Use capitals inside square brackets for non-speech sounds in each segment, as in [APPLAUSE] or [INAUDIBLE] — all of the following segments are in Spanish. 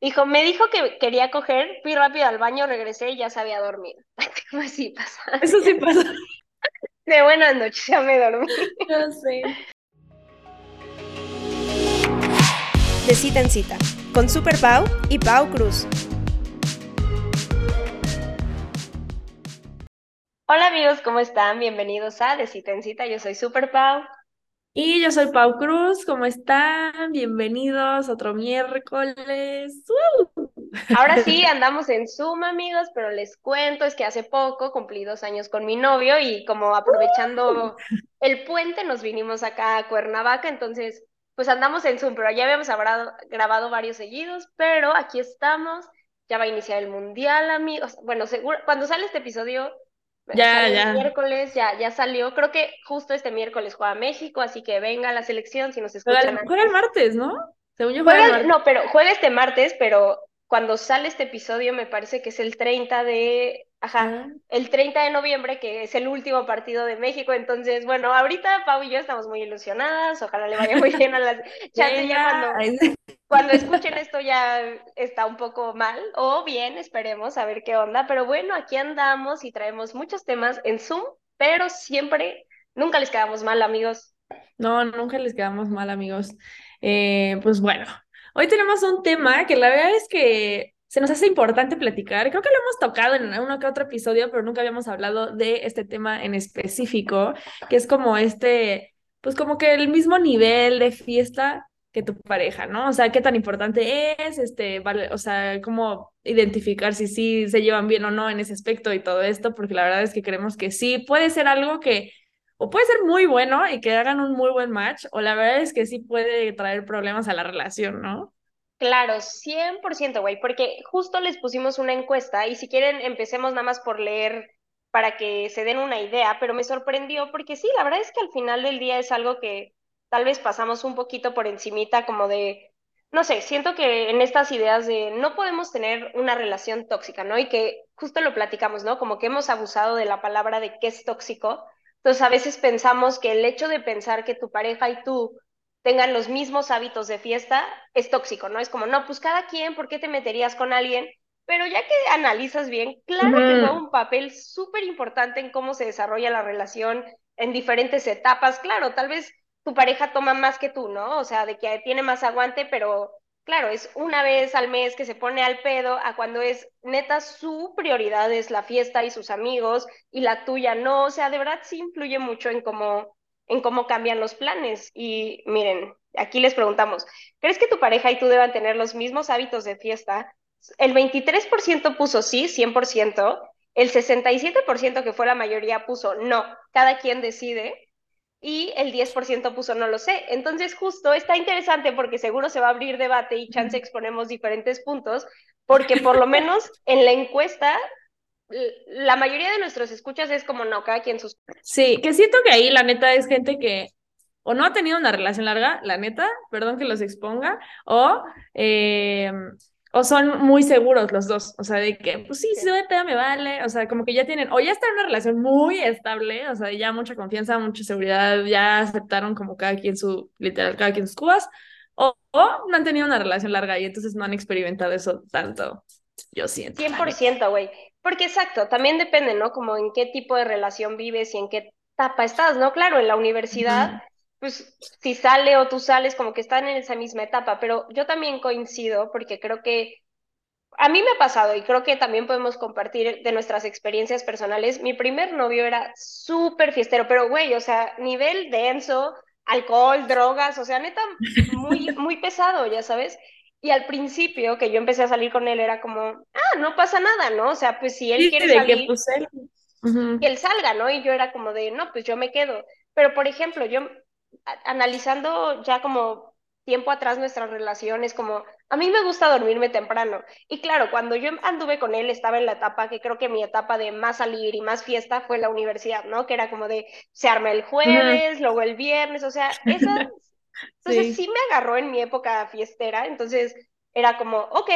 Dijo, me dijo que quería coger, fui rápido al baño, regresé y ya se había dormido. [LAUGHS] Pues sí pasa. Eso sí pasa. De buenas noches, ya me dormí. No sé. De cita en cita, con Super Pau y Pau Cruz. Hola amigos, ¿cómo están? Bienvenidos a De cita en cita, yo soy Super Pau. Y yo soy Pau Cruz, ¿cómo están? Bienvenidos otro miércoles. ¡Uh! Ahora sí, [LAUGHS] andamos en Zoom, amigos, pero les cuento, es que hace poco cumplí dos años con mi novio y como aprovechando el puente nos vinimos acá a Cuernavaca, entonces pues andamos en Zoom, pero ya habíamos grabado varios seguidos, pero aquí estamos, ya va a iniciar el Mundial, amigos. Bueno, seguro, cuando sale este episodio ya, ya. miércoles ya, ya salió. Creo que justo este miércoles juega México, así que venga la selección si nos escuchan. Juega, el martes, ¿no? Según yo juega, No, pero juega este martes, pero cuando sale este episodio me parece que es el 30 de, ajá, ah. el 30 de noviembre, que es el último partido de México. Entonces, bueno, ahorita Pau y yo estamos muy ilusionadas. Ojalá le vaya muy bien a las chances [LAUGHS] ya cuando, cuando escuchen esto ya está un poco mal o bien, esperemos a ver qué onda. Pero bueno, aquí andamos y traemos muchos temas en Zoom, pero siempre, nunca les quedamos mal, amigos. No, nunca les quedamos mal, amigos. Eh, pues bueno, hoy tenemos un tema que la verdad es que se nos hace importante platicar. Creo que lo hemos tocado en uno que otro episodio, pero nunca habíamos hablado de este tema en específico, que es como este, pues como que el mismo nivel de fiesta que tu pareja, ¿no? O sea, qué tan importante es, este, vale, o sea, cómo identificar si sí se llevan bien o no en ese aspecto y todo esto, porque la verdad es que creemos que sí puede ser algo que o puede ser muy bueno y que hagan un muy buen match, o la verdad es que sí puede traer problemas a la relación, ¿no? Claro, 100%, güey, porque justo les pusimos una encuesta y si quieren empecemos nada más por leer para que se den una idea, pero me sorprendió porque sí, la verdad es que al final del día es algo que tal vez pasamos un poquito por encimita como de, no sé, siento que en estas ideas de no podemos tener una relación tóxica, ¿no? Y que justo lo platicamos, ¿no? Como que hemos abusado de la palabra de qué es tóxico. Entonces a veces pensamos que el hecho de pensar que tu pareja y tú tengan los mismos hábitos de fiesta es tóxico, ¿no? Es como, no, pues cada quien, ¿por qué te meterías con alguien? Pero ya que analizas bien, claro que juega un papel súper importante en cómo se desarrolla la relación en diferentes etapas. Claro, tal vez tu pareja toma más que tú, ¿no? O sea, de que tiene más aguante, pero claro, es una vez al mes que se pone al pedo a cuando es neta su prioridad es la fiesta y sus amigos y la tuya no, o sea, de verdad sí influye mucho en cómo en cómo cambian los planes. Y miren, aquí les preguntamos, ¿crees que tu pareja y tú deban tener los mismos hábitos de fiesta? El 23% puso sí, 100%, el 67% que fue la mayoría puso no, cada quien decide y el 10% puso no lo sé. Entonces, justo está interesante porque seguro se va a abrir debate y chance exponemos diferentes puntos, porque por lo menos en la encuesta la mayoría de nuestros escuchas es como no, cada quien sus. Sí, que siento que ahí la neta es gente que o no ha tenido una relación larga, la neta, perdón que los exponga, o eh, o son muy seguros los dos, o sea, de que, pues sí, si se ve me vale, o sea, como que ya tienen, o ya están en una relación muy estable, o sea, ya mucha confianza, mucha seguridad, ya aceptaron como cada quien su, literal, cada quien sus cubas, o, no han tenido una relación larga y entonces no han experimentado eso tanto, yo siento. 100%, güey, porque exacto, también depende, ¿no? Como en qué tipo de relación vives y en qué etapa estás, ¿no? Claro, en la universidad pues si sale o tú sales, como que están en esa misma etapa, pero yo también coincido porque creo que a mí me ha pasado y creo que también podemos compartir de nuestras experiencias personales. Mi primer novio era súper fiestero, pero güey, o sea, nivel denso, alcohol, drogas, o sea, neta, muy, muy pesado, ya sabes. Y al principio que yo empecé a salir con él era como, ah, no pasa nada, ¿no? O sea, pues si él quiere salir, pues, que él salga, ¿no? Y yo era como de, no, pues yo me quedo. Pero, por ejemplo, yo analizando ya como tiempo atrás nuestras relaciones, como a mí me gusta dormirme temprano. Y claro, cuando yo anduve con él estaba en la etapa que creo que mi etapa de más salir y más fiesta fue la universidad, ¿no? Que era como de se arma el jueves, luego el viernes, o sea, esa... Entonces sí. me agarró en mi época fiestera, entonces era como, ok,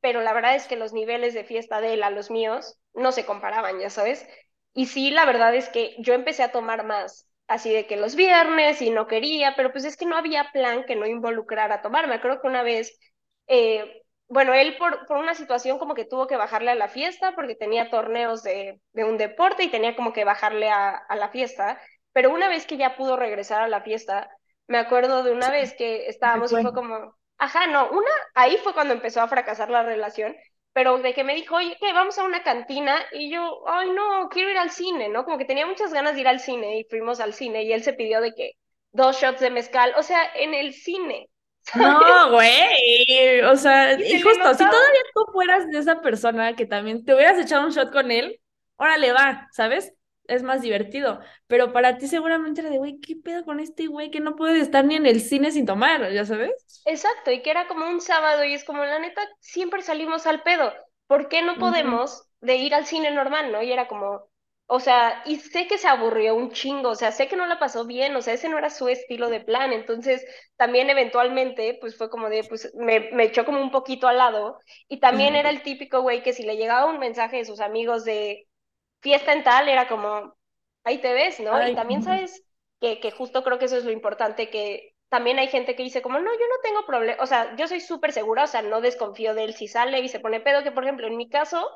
pero la verdad es que los niveles de fiesta de él a los míos no se comparaban, ya sabes. Y sí, la verdad es que yo empecé a tomar más así de que los viernes y no quería, pero pues es que no había plan que no involucrara a tomar. Me acuerdo que una vez eh, bueno, él por, por una situación como que tuvo que bajarle a la fiesta porque tenía torneos de, de un deporte y tenía como que bajarle a, a la fiesta, pero una vez que ya pudo regresar a la fiesta, me acuerdo de una vez que estábamos y fue como, ajá, no, una, ahí fue cuando empezó a fracasar la relación, pero de que me dijo, oye, ¿qué? Vamos a una cantina, y yo, ay, no, quiero ir al cine, ¿no? Como que tenía muchas ganas de ir al cine, y fuimos al cine, y él se pidió de que dos shots de mezcal, o sea, en el cine. [LAUGHS] No, güey, o sea, y, justo, si todavía tú fueras de esa persona que también te hubieras echado un shot con él, órale, va, ¿sabes? Es más divertido, pero para ti seguramente era de, güey, ¿qué pedo con este güey que no puede estar ni en el cine sin tomar, ya sabes? Exacto, y que era como un sábado y es como, la neta, siempre salimos al pedo, ¿por qué no podemos de ir al cine normal, no? Y era como, o sea, y sé que se aburrió un chingo, o sea, sé que no la pasó bien, o sea, ese no era su estilo de plan, entonces también eventualmente, pues fue como de, pues me, me echó como un poquito al lado, y también era el típico güey que si le llegaba un mensaje de sus amigos de fiesta en tal, era como, ahí te ves, ¿no? y también sabes que, que justo creo que eso es lo importante, que también hay gente que dice como, no, yo no tengo problema, o sea, yo soy súper segura, o sea, no desconfío de él si sale y se pone pedo, que por ejemplo, en mi caso,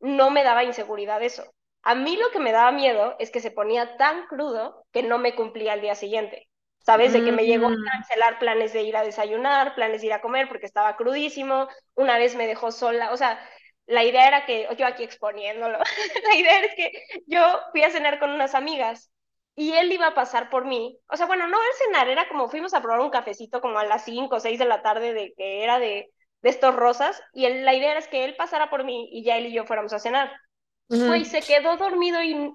no me daba inseguridad eso a mí lo que me daba miedo es que se ponía tan crudo que no me cumplía al día siguiente. ¿Sabes? De que me llegó a mm. cancelar planes de ir a desayunar, planes de ir a comer porque estaba crudísimo. Una vez me dejó sola. O sea, la idea era que, yo aquí exponiéndolo, [LAUGHS] la idea es que yo fui a cenar con unas amigas y él iba a pasar por mí. O sea, bueno, no el cenar, era como fuimos a probar un cafecito como a las 5 o 6 de la tarde de que era de, de estos rosas y la idea era que él pasara por mí y ya él y yo fuéramos a cenar. Güey, se quedó dormido y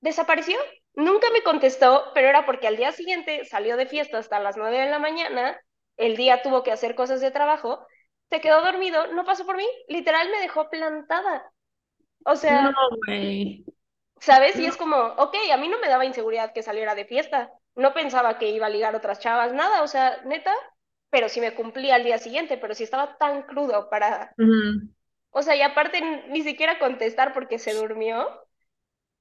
desapareció. Nunca me contestó, pero era porque al día siguiente salió de fiesta hasta las nueve de la mañana, el día tuvo que hacer cosas de trabajo, se quedó dormido, no pasó por mí, literal me dejó plantada. O sea, no, güey. ¿Sabes? Y es como, ok, a mí no me daba inseguridad que saliera de fiesta, no pensaba que iba a ligar otras chavas, nada, o sea, neta, pero sí me cumplía al día siguiente, pero si estaba tan crudo para, o sea, y aparte ni siquiera contestar porque se durmió,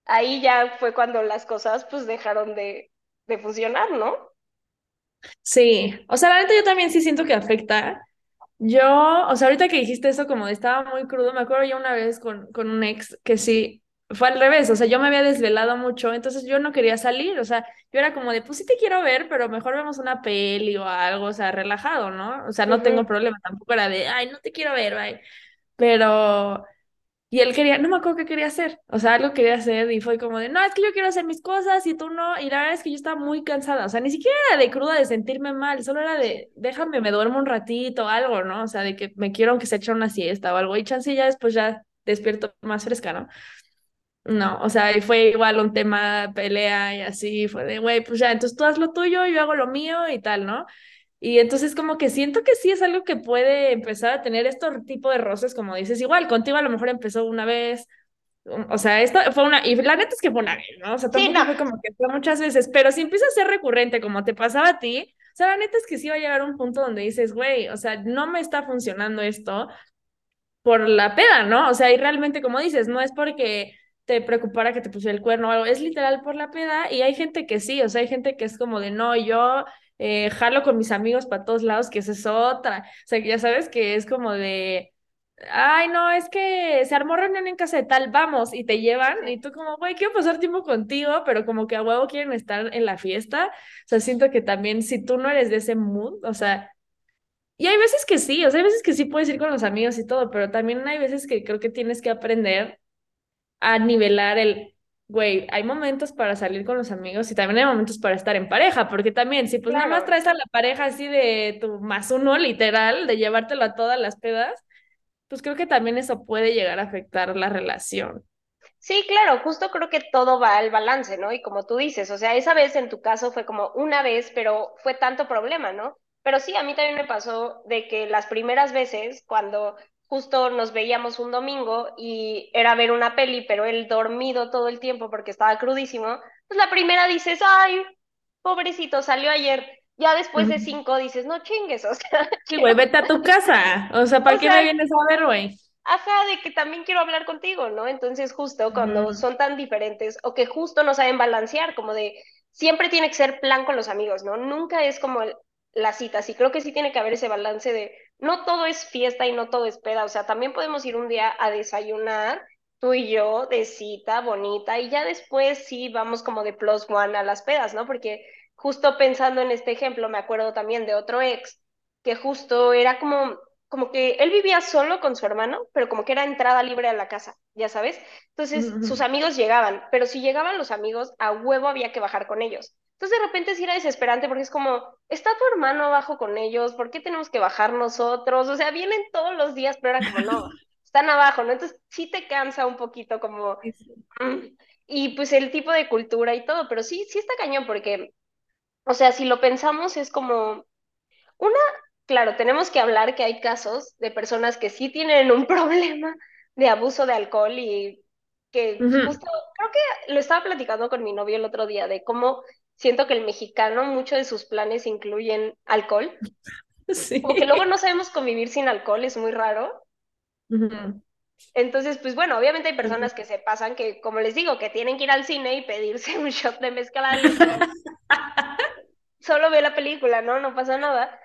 ahí ya fue cuando las cosas pues dejaron de, de funcionar, ¿no? Sí, o sea, la neta yo también sí siento que afecta. Yo, o sea, ahorita que dijiste eso como de estaba muy crudo, me acuerdo yo una vez con, con un ex que sí, fue al revés, o sea, yo me había desvelado mucho, entonces yo no quería salir, o sea, yo era como de, pues sí te quiero ver, pero mejor vemos una peli o algo, o sea, relajado, ¿no? O sea, no tengo problema, tampoco era de, ay, no te quiero ver, bye. Pero, y él quería, no me acuerdo qué quería hacer, o sea, algo quería hacer y fue como de, no, es que yo quiero hacer mis cosas y tú no, y la verdad es que yo estaba muy cansada, o sea, ni siquiera era de cruda de sentirme mal, solo era de, déjame, me duermo un ratito, algo, ¿no? O sea, de que me quiero aunque se eche una siesta o algo, y chance ya después ya despierto más fresca, ¿no? No, o sea, y fue igual un tema, pelea y así, fue de, güey, pues ya, entonces tú haz lo tuyo, yo hago lo mío y tal, ¿no? Y entonces como que siento que sí es algo que puede empezar a tener este tipo de roces, como dices, igual, contigo a lo mejor empezó una vez, o sea, esto fue una, y la neta es que fue una vez, ¿no? O sea, tampoco fue como que fue muchas veces, pero si empieza a ser recurrente como te pasaba a ti, o sea, la neta es que sí va a llegar un punto donde dices, güey, o sea, no me está funcionando esto por la peda, ¿no? O sea, y realmente como dices, no es porque te preocupara que te pusiera el cuerno o algo, es literal por la peda y hay gente que sí, o sea, hay gente que es como de, no, yo eh, jalo con mis amigos para todos lados, que esa es otra. O sea, ya sabes que es como de, ay, no, es que se armó reunión en casa de tal, vamos, y te llevan, y tú como, güey, quiero pasar tiempo contigo, pero como que a huevo quieren estar en la fiesta. O sea, siento que también si tú no eres de ese mood, o sea, y hay veces que sí, o sea, hay veces que sí puedes ir con los amigos y todo, pero también hay veces que creo que tienes que aprender a nivelar el, güey, hay momentos para salir con los amigos y también hay momentos para estar en pareja, porque también, si pues nada más traes a la pareja así de tu más uno, literal, de llevártelo a todas las pedas, pues creo que también eso puede llegar a afectar la relación. Sí, claro, justo creo que todo va al balance, ¿no? Y como tú dices, o sea, esa vez en tu caso fue como una vez, pero fue tanto problema, ¿no? Pero sí, a mí también me pasó de que las primeras veces, cuando justo nos veíamos un domingo y era ver una peli, pero él dormido todo el tiempo porque estaba crudísimo, pues la primera dices, ay, pobrecito, salió ayer. Ya después de cinco dices, no chingues, [LAUGHS] o sea. Sí, güey, vete a tu casa. O sea, [LAUGHS] ¿para qué me vienes a ver, güey? Ajá, de que también quiero hablar contigo, ¿no? Entonces, justo cuando son tan diferentes o que justo no saben balancear, como de siempre tiene que ser plan con los amigos, ¿no? Nunca es como la cita. Sí, creo que sí tiene que haber ese balance de no todo es fiesta y no todo es peda, o sea, también podemos ir un día a desayunar, tú y yo, de cita, bonita, y ya después sí vamos como de plus one a las pedas, ¿no? Porque justo pensando en este ejemplo, me acuerdo también de otro ex, que justo era como como que él vivía solo con su hermano, pero como que era entrada libre a la casa, ya sabes. Entonces sus amigos llegaban, pero si llegaban los amigos, a huevo había que bajar con ellos. Entonces de repente sí era desesperante porque es como, está tu hermano abajo con ellos, ¿por qué tenemos que bajar nosotros? O sea, vienen todos los días, pero era como, no, [LAUGHS] están abajo, ¿no? Entonces sí te cansa un poquito como... Mm, y pues el tipo de cultura y todo, pero sí, sí está cañón porque, o sea, si lo pensamos es como, una, claro, tenemos que hablar que hay casos de personas que sí tienen un [LAUGHS] problema de abuso de alcohol y que justo, creo que lo estaba platicando con mi novio el otro día de cómo siento que el mexicano, muchos de sus planes incluyen alcohol. [LAUGHS] Sí. Como que luego no sabemos convivir sin alcohol, es muy raro. Entonces, pues bueno, obviamente hay personas que se pasan que, como les digo, que tienen que ir al cine y pedirse [LAUGHS] un shot de mezcal. Solo ve la película, ¿no? No pasa nada.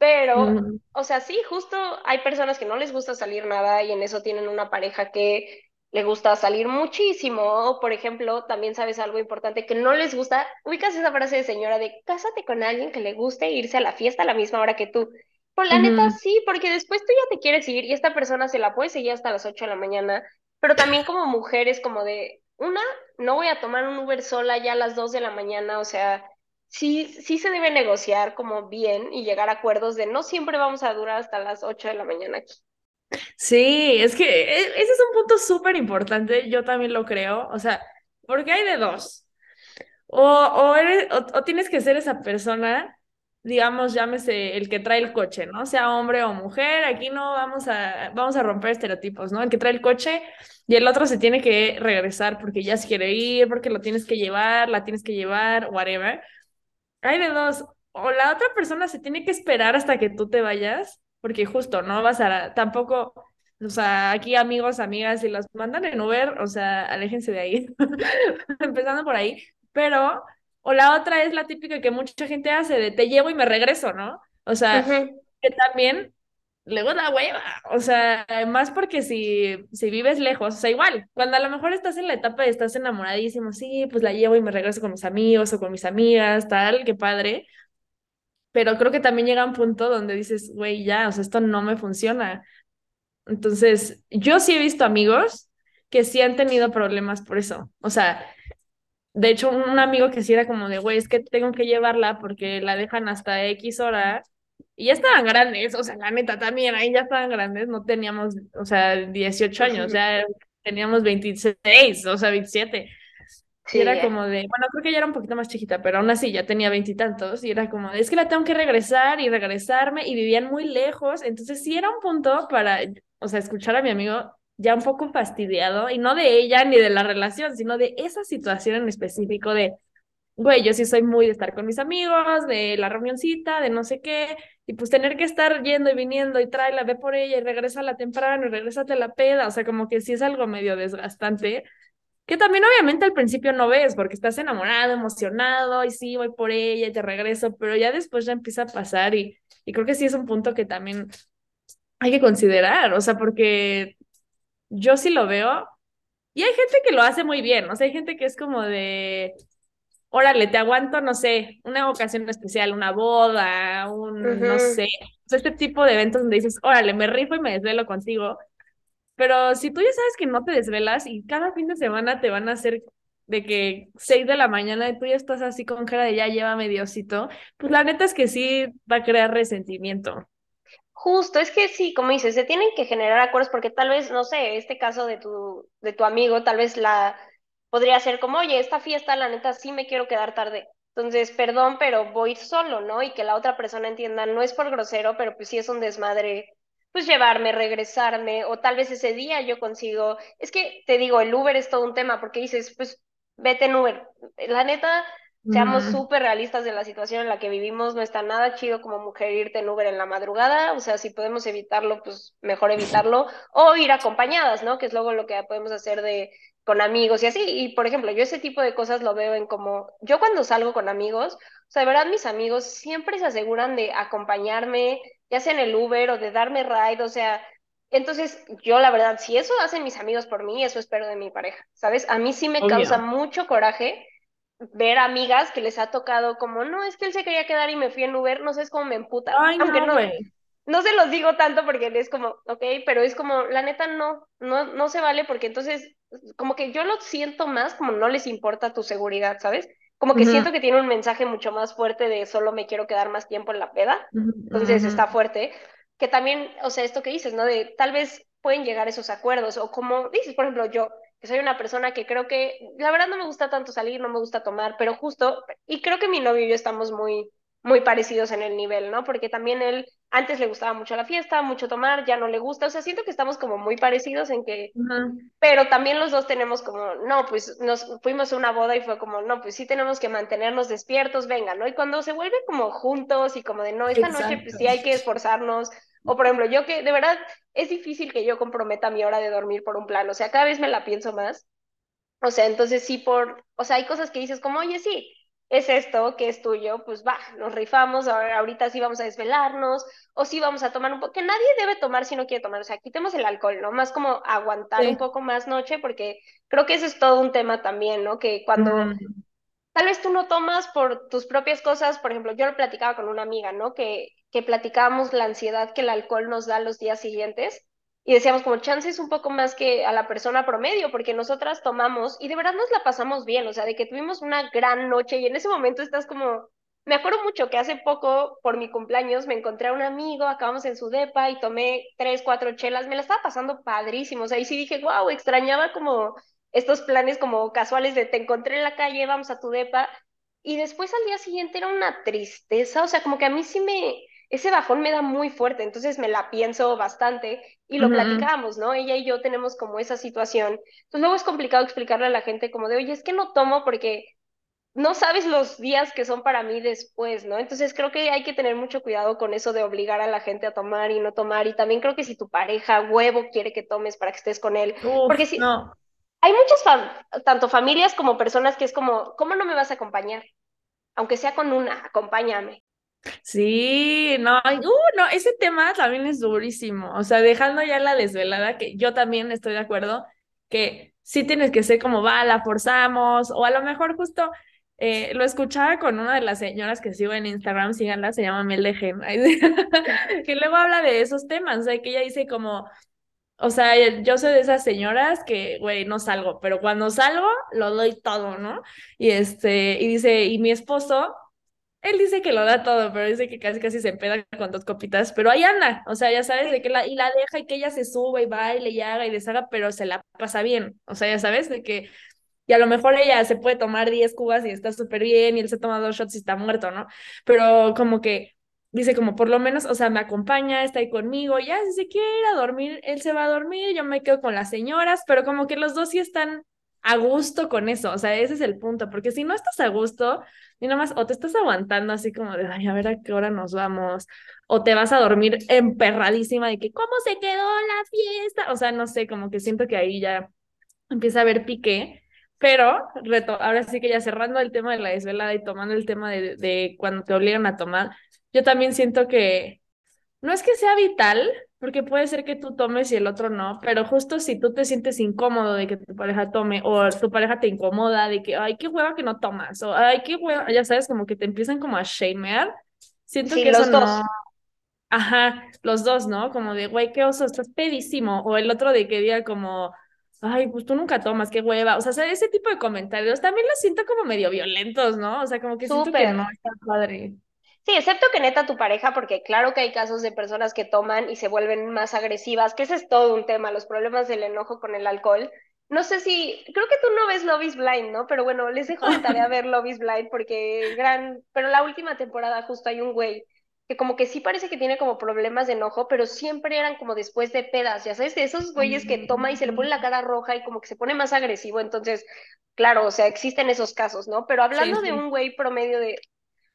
Pero, o sea, sí, justo hay personas que no les gusta salir nada y en eso tienen una pareja que le gusta salir muchísimo. O, por ejemplo, también sabes algo importante que no les gusta. Ubicas esa frase de señora de cásate con alguien que le guste irse a la fiesta a la misma hora que tú. Pues la neta sí, porque después tú ya te quieres ir y esta persona se la puede seguir hasta las 8 de la mañana. Pero también como mujeres, como de, una, no voy a tomar un Uber sola ya a las 2 de la mañana, o sea sí, sí se debe negociar como bien y llegar a acuerdos de no siempre vamos a durar hasta las 8 de la mañana aquí. Sí, es que e, ese es un punto súper importante, yo también lo creo, o sea, porque hay de dos. O, o, eres, o, tienes que ser esa persona, digamos, llámese el que trae el coche, ¿no? Sea hombre o mujer, aquí no vamos a, vamos a romper estereotipos, ¿no? El que trae el coche y el otro se tiene que regresar porque ya se quiere ir, porque lo tienes que llevar, la tienes que llevar, whatever. Hay de dos. O la otra persona se tiene que esperar hasta que tú te vayas, porque justo no vas a tampoco, o sea, aquí amigos, amigas, si los mandan en Uber, o sea, aléjense de ahí, [LAUGHS] empezando por ahí. Pero, o la otra es la típica que mucha gente hace, de te llevo y me regreso, ¿no? O sea, que también luego da hueva, o sea, más porque si, si vives lejos, o sea, igual, cuando a lo mejor estás en la etapa de estás enamoradísimo, sí, pues la llevo y me regreso con mis amigos o con mis amigas, tal, qué padre, pero creo que también llega un punto donde dices, güey, ya, o sea, esto no me funciona. Entonces, yo sí he visto amigos que sí han tenido problemas por eso, o sea, de hecho, un amigo que sí era como de, güey, es que tengo que llevarla porque la dejan hasta X hora y ya estaban grandes, o sea, la neta también, ahí ya estaban grandes, no teníamos, o sea, 18 años, ya teníamos 26, o sea, 27. Sí, y era como de, bueno, creo que ya era un poquito más chiquita, pero aún así ya tenía veintitantos, y, era como de, es que la tengo que regresar y regresarme, y vivían muy lejos, entonces sí era un punto para, o sea, escuchar a mi amigo ya un poco fastidiado, y no de ella ni de la relación, sino de esa situación en específico de, güey, yo sí soy muy de estar con mis amigos, de la reunioncita, de no sé qué, y pues tener que estar yendo y viniendo y tráela, ve por ella y regresa la temprano y regrésate la peda, o sea, como que sí es algo medio desgastante, que también obviamente al principio no ves porque estás enamorado, emocionado y sí, voy por ella y te regreso, pero ya después ya empieza a pasar y, y creo que sí es un punto que también hay que considerar, o sea, porque yo sí lo veo y hay gente que lo hace muy bien, o sea, hay gente que es como de órale, te aguanto, no sé, una ocasión especial, una boda, un, no sé, este tipo de eventos donde dices, órale, me rifo y me desvelo contigo. Pero si tú ya sabes que no te desvelas y cada fin de semana te van a hacer de que seis de la mañana y tú ya estás así con cara de ya lleva mediocito, pues la neta es que sí va a crear resentimiento. Justo, es que sí, como dices, se tienen que generar acuerdos porque tal vez, no sé, este caso de tu, de tu amigo, tal vez la, podría ser como, oye, esta fiesta, la neta, sí me quiero quedar tarde. Entonces, perdón, pero voy solo, ¿no? Y que la otra persona entienda, no es por grosero, pero pues sí es un desmadre, pues llevarme, regresarme, o tal vez ese día yo consigo, es que te digo, el Uber es todo un tema, porque dices, pues vete en Uber. La neta, Seamos súper realistas de la situación en la que vivimos, no está nada chido como mujer irte en Uber en la madrugada, o sea, si podemos evitarlo, pues mejor evitarlo, o ir acompañadas, ¿no? Que es luego lo que podemos hacer de con amigos y así. Y por ejemplo, yo ese tipo de cosas lo veo en como, yo cuando salgo con amigos, o sea, de verdad mis amigos siempre se aseguran de acompañarme, ya sea en el Uber o de darme ride, o sea, entonces yo la verdad, si eso hacen mis amigos por mí, eso espero de mi pareja, ¿sabes? A mí sí me causa mucho coraje ver amigas que les ha tocado como, no, es que él se quería quedar y me fui en Uber, no sé, es como me emputa. Aunque no, no, se los digo tanto porque es como, ok, pero es como, la neta no, no, no se vale porque entonces, como que yo lo siento más como no les importa tu seguridad, ¿sabes? Como que siento que tiene un mensaje mucho más fuerte de solo me quiero quedar más tiempo en la peda, entonces está fuerte. Que también, o sea, esto que dices, ¿no? De tal vez pueden llegar esos acuerdos, o como dices, por ejemplo, yo, que soy una persona que creo que, la verdad no me gusta tanto salir, no me gusta tomar, pero justo, y creo que mi novio y yo estamos muy, muy parecidos en el nivel, ¿no? Porque también él antes le gustaba mucho la fiesta, mucho tomar, ya no le gusta, o sea, siento que estamos como muy parecidos en que, pero también los dos tenemos como, no, pues nos fuimos a una boda y fue como, no, pues sí tenemos que mantenernos despiertos, venga, ¿no? Y cuando se vuelve como juntos y como de, no, esta noche pues sí hay que esforzarnos, o por ejemplo, yo que de verdad es difícil que yo comprometa mi hora de dormir por un plan, o sea, cada vez me la pienso más. O sea, entonces sí por, o sea, hay cosas que dices como, oye, sí, es esto que es tuyo, pues va, nos rifamos, ahorita sí vamos a desvelarnos, o sí vamos a tomar un poco, que nadie debe tomar si no quiere tomar, o sea, quitemos el alcohol, ¿no? Más como aguantar un poco más noche, porque creo que eso es todo un tema también, ¿no? Que cuando tal vez tú no tomas por tus propias cosas, por ejemplo, yo lo platicaba con una amiga, ¿no? Que, que platicábamos la ansiedad que el alcohol nos da los días siguientes y decíamos como chances un poco más que a la persona promedio, porque nosotras tomamos y de verdad nos la pasamos bien, o sea, de que tuvimos una gran noche y en ese momento estás como, me acuerdo mucho que hace poco, por mi cumpleaños, me encontré a un amigo, acabamos en su depa y tomé tres, cuatro chelas, me la estaba pasando padrísimo, o sea, y sí dije, wow, extrañaba como estos planes como casuales de te encontré en la calle, vamos a tu depa, y después al día siguiente era una tristeza, o sea, como que a mí sí me, ese bajón me da muy fuerte, entonces me la pienso bastante y lo platicamos, ¿no? Ella y yo tenemos como esa situación. Entonces luego es complicado explicarle a la gente como de, oye, es que no tomo porque no sabes los días que son para mí después, ¿no? Entonces creo que hay que tener mucho cuidado con eso de obligar a la gente a tomar y no tomar. Y también creo que si tu pareja huevo quiere que tomes para que estés con él, porque si no hay muchas, tanto familias como personas que es como, ¿cómo no me vas a acompañar? Aunque sea con una, acompáñame. Sí, no, uh, no, ese tema también es durísimo. O sea, dejando ya la desvelada, que yo también estoy de acuerdo, que sí tienes que ser como, va, la forzamos, o a lo mejor justo eh, lo escuchaba con una de las señoras que sigo en Instagram, síganla, se llama Mel de [LAUGHS] que luego habla de esos temas, o sea, que ella dice como, o sea, yo soy de esas señoras que, güey, no salgo, pero cuando salgo lo doy todo, ¿no? Y este, y dice, y mi esposo, él dice que lo da todo, pero dice que casi casi se empeda con dos copitas, pero ahí anda, o sea, ya sabes, de que la, y la deja y que ella se suba y baile y haga y deshaga, pero se la pasa bien, o sea, ya sabes, de que, y a lo mejor ella se puede tomar 10 cubas y está súper bien, y él se toma dos shots y está muerto, ¿no? Pero como que dice como por lo menos, o sea, me acompaña, está ahí conmigo, ya si se quiere ir a dormir, él se va a dormir, yo me quedo con las señoras, pero como que los dos sí están a gusto con eso, o sea, ese es el punto, porque si no estás a gusto, y nomás o te estás aguantando así como de, ay, a ver a qué hora nos vamos, o te vas a dormir emperradísima de que, ¿cómo se quedó la fiesta? O sea, no sé, como que siento que ahí ya empieza a haber pique, pero reto, ahora sí que ya cerrando el tema de la desvelada y tomando el tema de, de cuando te obligan a tomar, yo también siento que no es que sea vital, porque puede ser que tú tomes y el otro no, pero justo si tú te sientes incómodo de que tu pareja tome o tu pareja te incomoda de que, ay, qué hueva que no tomas, o ay, qué hueva, ya sabes, como que te empiezan como a shamear, siento que eso no... Ajá, los dos, ¿no? Como de, güey, qué oso, estás pedísimo, o el otro de que diga como, ay, pues tú nunca tomas, qué hueva, o sea, ese tipo de comentarios también los siento como medio violentos, ¿no? O sea, como que siento que no está padre. Sí, excepto que neta tu pareja, porque claro que hay casos de personas que toman y se vuelven más agresivas, que ese es todo un tema, los problemas del enojo con el alcohol. No sé si, creo que tú no ves Love is Blind, ¿no? Pero bueno, les dejo de tarea ver Love is Blind porque gran, pero la última temporada justo hay un güey que como que sí parece que tiene como problemas de enojo, pero siempre eran como después de pedas, ya sabes, de esos güeyes que toma y se le pone la cara roja y como que se pone más agresivo, entonces, claro, o sea, existen esos casos, ¿no? Pero hablando de un güey promedio de,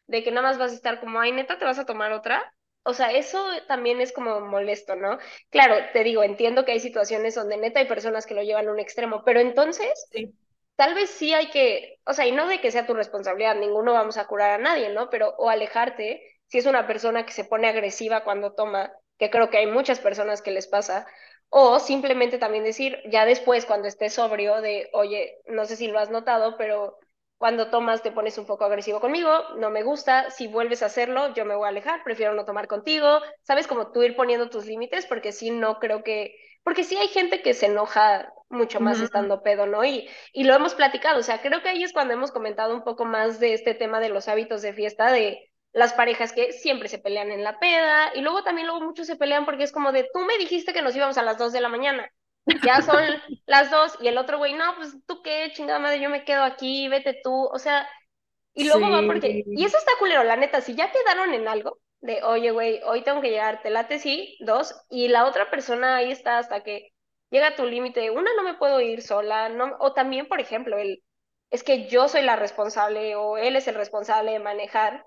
de que nada más vas a estar como, ay, neta, ¿te vas a tomar otra? O sea, eso también es como molesto, ¿no? Claro, te digo, entiendo que hay situaciones donde neta hay personas que lo llevan a un extremo, pero entonces, tal vez sí hay que, o sea, y no de que sea tu responsabilidad, ninguno vamos a curar a nadie, ¿no? Pero, o alejarte, si es una persona que se pone agresiva cuando toma, que creo que hay muchas personas que les pasa, o simplemente también decir, ya después, cuando estés sobrio, de, oye, no sé si lo has notado, pero cuando tomas te pones un poco agresivo conmigo, no me gusta, si vuelves a hacerlo, yo me voy a alejar, prefiero no tomar contigo, sabes, como tú ir poniendo tus límites, porque sí, no creo que, porque sí hay gente que se enoja mucho más estando pedo, ¿no? Y, y lo hemos platicado, o sea, creo que ahí es cuando hemos comentado un poco más de este tema de los hábitos de fiesta, de las parejas que siempre se pelean en la peda, y luego también luego muchos se pelean porque es como de, tú me dijiste que nos íbamos a las 2 de la mañana, ya son las dos y el otro güey, no, pues tú qué, chingada madre, yo me quedo aquí, vete tú, o sea, y luego va porque, y eso está culero, la neta, si ya quedaron en algo, de, oye, güey, hoy tengo que llegar, te late, sí, dos, y la otra persona ahí está hasta que llega tu límite, una, no me puedo ir sola, no, o también, por ejemplo, el, es que yo soy la responsable o él es el responsable de manejar,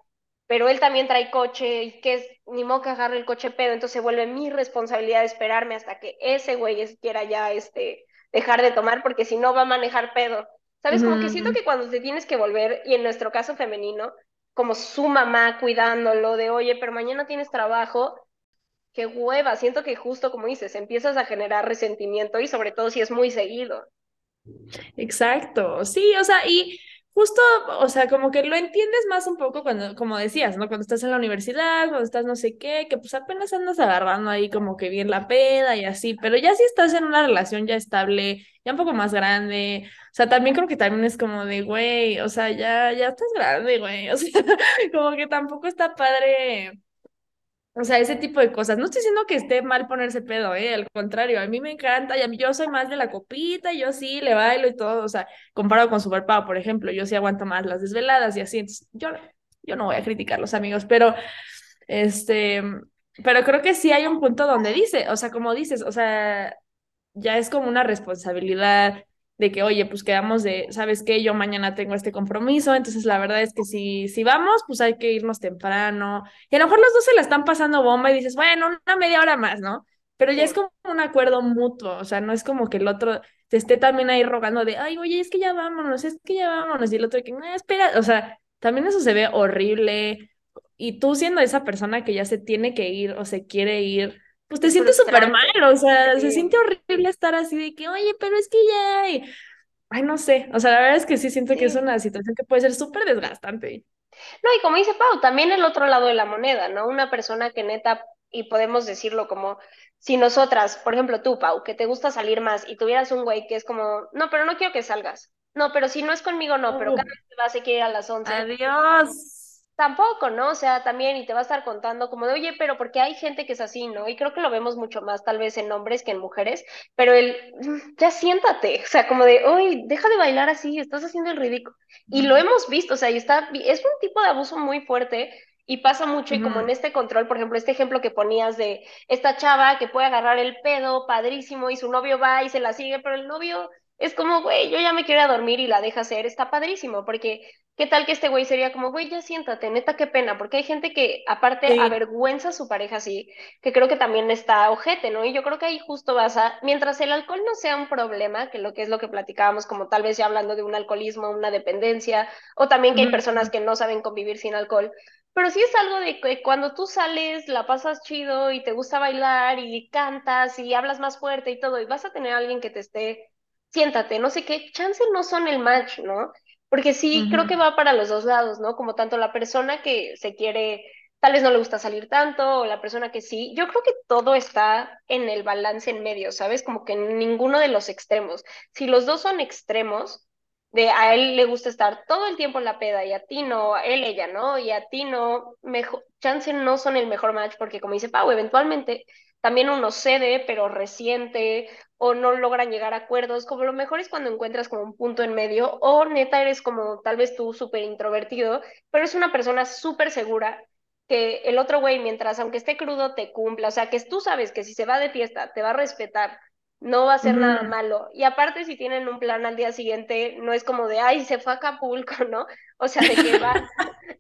pero él también trae coche y que es ni modo que agarre el coche pedo, entonces se vuelve mi responsabilidad esperarme hasta que ese güey quiera ya este, dejar de tomar, porque si no va a manejar pedo. ¿Sabes? Como que siento que cuando te tienes que volver, y en nuestro caso femenino, como su mamá cuidándolo de, oye, pero mañana tienes trabajo, qué hueva, siento que justo como dices, empiezas a generar resentimiento y sobre todo si es muy seguido. Exacto, sí, o sea, y justo, o sea, como que lo entiendes más un poco cuando, como decías, ¿no? Cuando estás en la universidad, cuando estás no sé qué, que pues apenas andas agarrando ahí como que bien la peda y así, pero ya si estás en una relación ya estable, ya un poco más grande, o sea, también creo que también es como de, güey, o sea, ya, ya estás grande, güey, [LAUGHS] o sea, como que tampoco está padre o sea, ese tipo de cosas. No estoy diciendo que esté mal ponerse pedo, ¿eh? Al contrario, a mí me encanta, yo soy más de la copita, yo sí le bailo y todo, o sea, comparado con Superpau, por ejemplo, yo sí aguanto más las desveladas y así, entonces yo, yo no voy a criticar los amigos, pero, este, pero creo que sí hay un punto donde dice, o sea, como dices, o sea, ya es como una responsabilidad de que, oye, pues quedamos de, ¿sabes qué? Yo mañana tengo este compromiso, entonces la verdad es que si, si vamos, pues hay que irnos temprano. Y a lo mejor los dos se la están pasando bomba y dices, bueno, una media hora más, ¿no? Pero ya es como un acuerdo mutuo, o sea, no es como que el otro te esté también ahí rogando de, ay, oye, es que ya vámonos, es que ya vámonos, y el otro que, no, espera, o sea, también eso se ve horrible. Y tú siendo esa persona que ya se tiene que ir o se quiere ir, pues te sientes súper mal, o sea, se siente horrible estar así de que, oye, pero es que ya, ay, no sé, o sea, la verdad es que sí siento que es una situación que puede ser súper desgastante. No, y como dice Pau, también el otro lado de la moneda, ¿no? Una persona que neta, y podemos decirlo como, si nosotras, por ejemplo tú, Pau, que te gusta salir más y tuvieras un güey que es como, no, pero no quiero que salgas. No, pero si no es conmigo, no, pero cada vez te vas a ir a las 11. Adiós tampoco, ¿no? O sea, también, y te va a estar contando como de, oye, pero porque hay gente que es así, ¿no? Y creo que lo vemos mucho más tal vez en hombres que en mujeres, pero el, mm, ya siéntate, o sea, como de, oye, deja de bailar así, estás haciendo el ridículo. Y lo hemos visto, o sea, y está, es un tipo de abuso muy fuerte y pasa mucho, y como en este control, por ejemplo, este ejemplo que ponías de esta chava que puede agarrar el pedo, padrísimo, y su novio va y se la sigue, pero el novio es como, güey, yo ya me quiero ir a dormir y la deja hacer, está padrísimo, porque ¿qué tal que este güey sería como, güey, ya siéntate, neta, qué pena? Porque hay gente que aparte avergüenza a su pareja así, que creo que también está ojete, ¿no? Y yo creo que ahí justo vas a, mientras el alcohol no sea un problema, que lo que es lo que platicábamos, como tal vez ya hablando de un alcoholismo, una dependencia, o también que hay personas que no saben convivir sin alcohol, pero sí es algo de que cuando tú sales, la pasas chido y te gusta bailar y cantas y hablas más fuerte y todo, y vas a tener a alguien que te esté siéntate, no sé qué, chance no son el match, ¿no? Porque sí, creo que va para los dos lados, ¿no? Como tanto la persona que se quiere, tal vez no le gusta salir tanto, o la persona que sí. Yo creo que todo está en el balance en medio, ¿sabes? Como que en ninguno de los extremos. Si los dos son extremos, de a él le gusta estar todo el tiempo en la peda y a ti no, a él, ella, ¿no? Y a ti no, mejor, chance no son el mejor match porque como dice Pau, eventualmente también uno cede, pero resiente, o no logran llegar a acuerdos, como lo mejor es cuando encuentras como un punto en medio, o neta eres como tal vez tú súper introvertido, pero es una persona súper segura que el otro güey, mientras aunque esté crudo, te cumpla, o sea, que tú sabes que si se va de fiesta, te va a respetar, no va a ser nada malo. Y aparte, si tienen un plan al día siguiente, no es como de, ay, se fue a Acapulco, [LAUGHS] ¿no? O sea, de que va,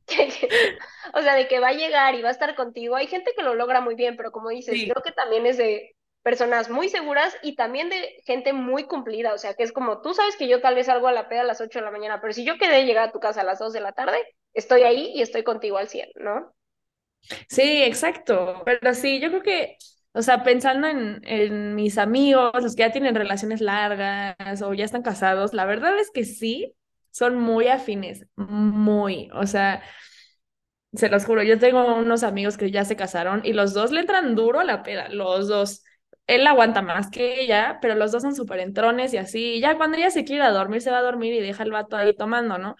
[LAUGHS] o sea, de que va a llegar y va a estar contigo. Hay gente que lo logra muy bien, pero como dices, creo que también es de personas muy seguras y también de gente muy cumplida, o sea, que es como, tú sabes que yo tal vez salgo a la peda a las 8 de la mañana, pero si yo quedé llegar a tu casa a las 2 de la tarde, estoy ahí y estoy contigo al 100, ¿no? Sí, exacto. Pero sí, yo creo que, o sea, pensando en, mis amigos, los que ya tienen relaciones largas o ya están casados, la verdad es que sí, son muy afines, muy, o sea, se los juro, yo tengo unos amigos que ya se casaron y los dos le entran duro la peda, los dos. Él aguanta más que ella, pero los dos son súper entrones y así. Ya cuando ella se quiere a dormir, se va a dormir y deja el vato ahí tomando, ¿no?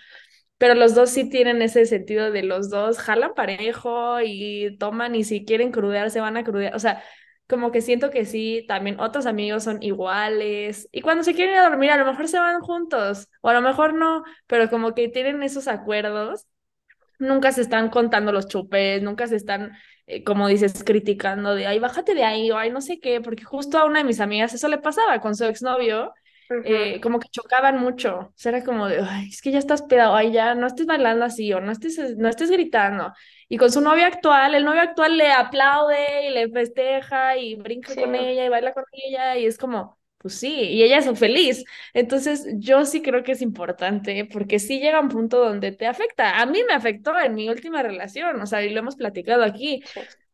Pero los dos sí tienen ese sentido de los dos jalan parejo y toman y si quieren crudear se van a crudear, o sea, como que siento que sí, también otros amigos son iguales. Y cuando se quieren ir a dormir a lo mejor se van juntos o a lo mejor no, pero como que tienen esos acuerdos, nunca se están contando los chupes, nunca se están, eh, como dices, criticando de, ay, bájate de ahí o ay, no sé qué, porque justo a una de mis amigas eso le pasaba con su exnovio eh, como que chocaban mucho. O sea, era como de, ay, es que ya estás pedado, ay, ya no estés bailando así o no estés, no estés gritando. Y con su novio actual, el novio actual le aplaude y le festeja y brinca con ella y baila con ella y es como, pues sí, y ella es feliz. Entonces, yo sí creo que es importante porque sí llega un punto donde te afecta. A mí me afectó en mi última relación, o sea, y lo hemos platicado aquí.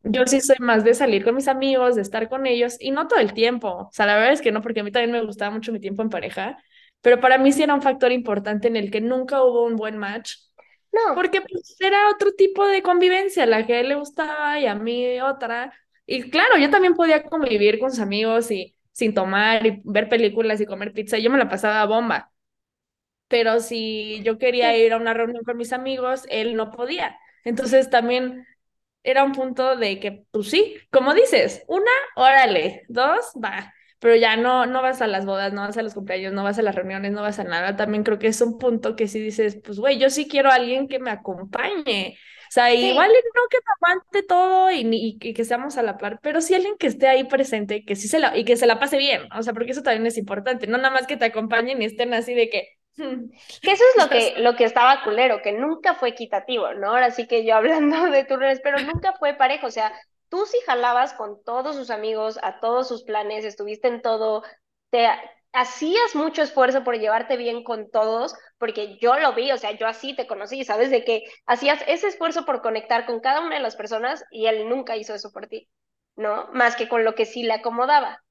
Yo sí soy más de salir con mis amigos, de estar con ellos y no todo el tiempo. O sea, la verdad es que no, porque a mí también me gustaba mucho mi tiempo en pareja, pero para mí sí era un factor importante en el que nunca hubo un buen match. No. Porque pues era otro tipo de convivencia, la que a él le gustaba y a mí otra. Y claro, yo también podía convivir con sus amigos y sin tomar y ver películas y comer pizza, yo me la pasaba a bomba. Pero si yo quería ir a una reunión con mis amigos, él no podía. Entonces también era un punto de que, pues sí, como dices, una, órale, dos, va, pero ya no, no vas a las bodas, no vas a los cumpleaños, no vas a las reuniones, no vas a nada. También creo que es un punto que sí dices, pues güey, yo sí quiero a alguien que me acompañe. O sea, igual no que me aguante todo y, y, que seamos a la par, pero sí alguien que esté ahí presente, que sí se la, y que se la pase bien, o sea, porque eso también es importante, no nada más que te acompañen y estén así de que, [LAUGHS] que eso es lo que, lo que estaba culero, que nunca fue equitativo, ¿no? Ahora sí que yo hablando [LAUGHS] de turnos, pero nunca fue parejo, o sea, tú sí jalabas con todos sus amigos, a todos sus planes, estuviste en todo, te hacías mucho esfuerzo por llevarte bien con todos, porque yo lo vi, o sea, yo así te conocí, ¿sabes? De que hacías ese esfuerzo por conectar con cada una de las personas y él nunca hizo eso por ti, ¿no? Más que con lo que sí le acomodaba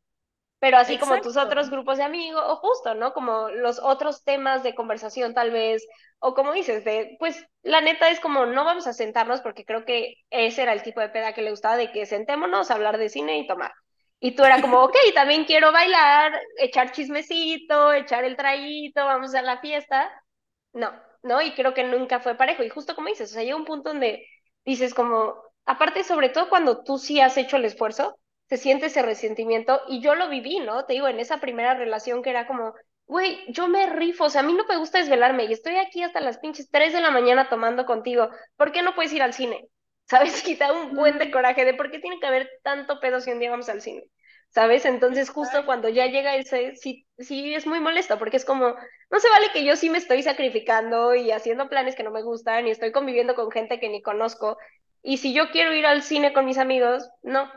pero así como tus otros grupos de amigos, o justo, ¿no? Como los otros temas de conversación tal vez, o como dices, de, pues la neta es como no vamos a sentarnos porque creo que ese era el tipo de peda que le gustaba, de que sentémonos a hablar de cine y tomar. Y tú era como, ok, también quiero bailar, echar chismecito, echar el traguito, vamos a la fiesta. No, ¿no? Y creo que nunca fue parejo. Y justo como dices, o sea, llega un punto donde dices como, aparte, sobre todo cuando tú sí has hecho el esfuerzo, se siente ese resentimiento y yo lo viví, ¿no? Te digo, en esa primera relación que era como, güey, yo me rifo, o sea, a mí no me gusta desvelarme y estoy aquí hasta las pinches 3 de la mañana tomando contigo, ¿por qué no puedes ir al cine? [LAUGHS] ¿Sabes? Quita un buen de coraje de por qué tiene que haber tanto pedo si un día vamos al cine. ¿Sabes? Entonces justo cuando ya llega ese, sí, sí es muy molesto porque es como, no se vale que yo sí me estoy sacrificando y haciendo planes que no me gustan y estoy conviviendo con gente que ni conozco. Y si yo quiero ir al cine con mis amigos, no,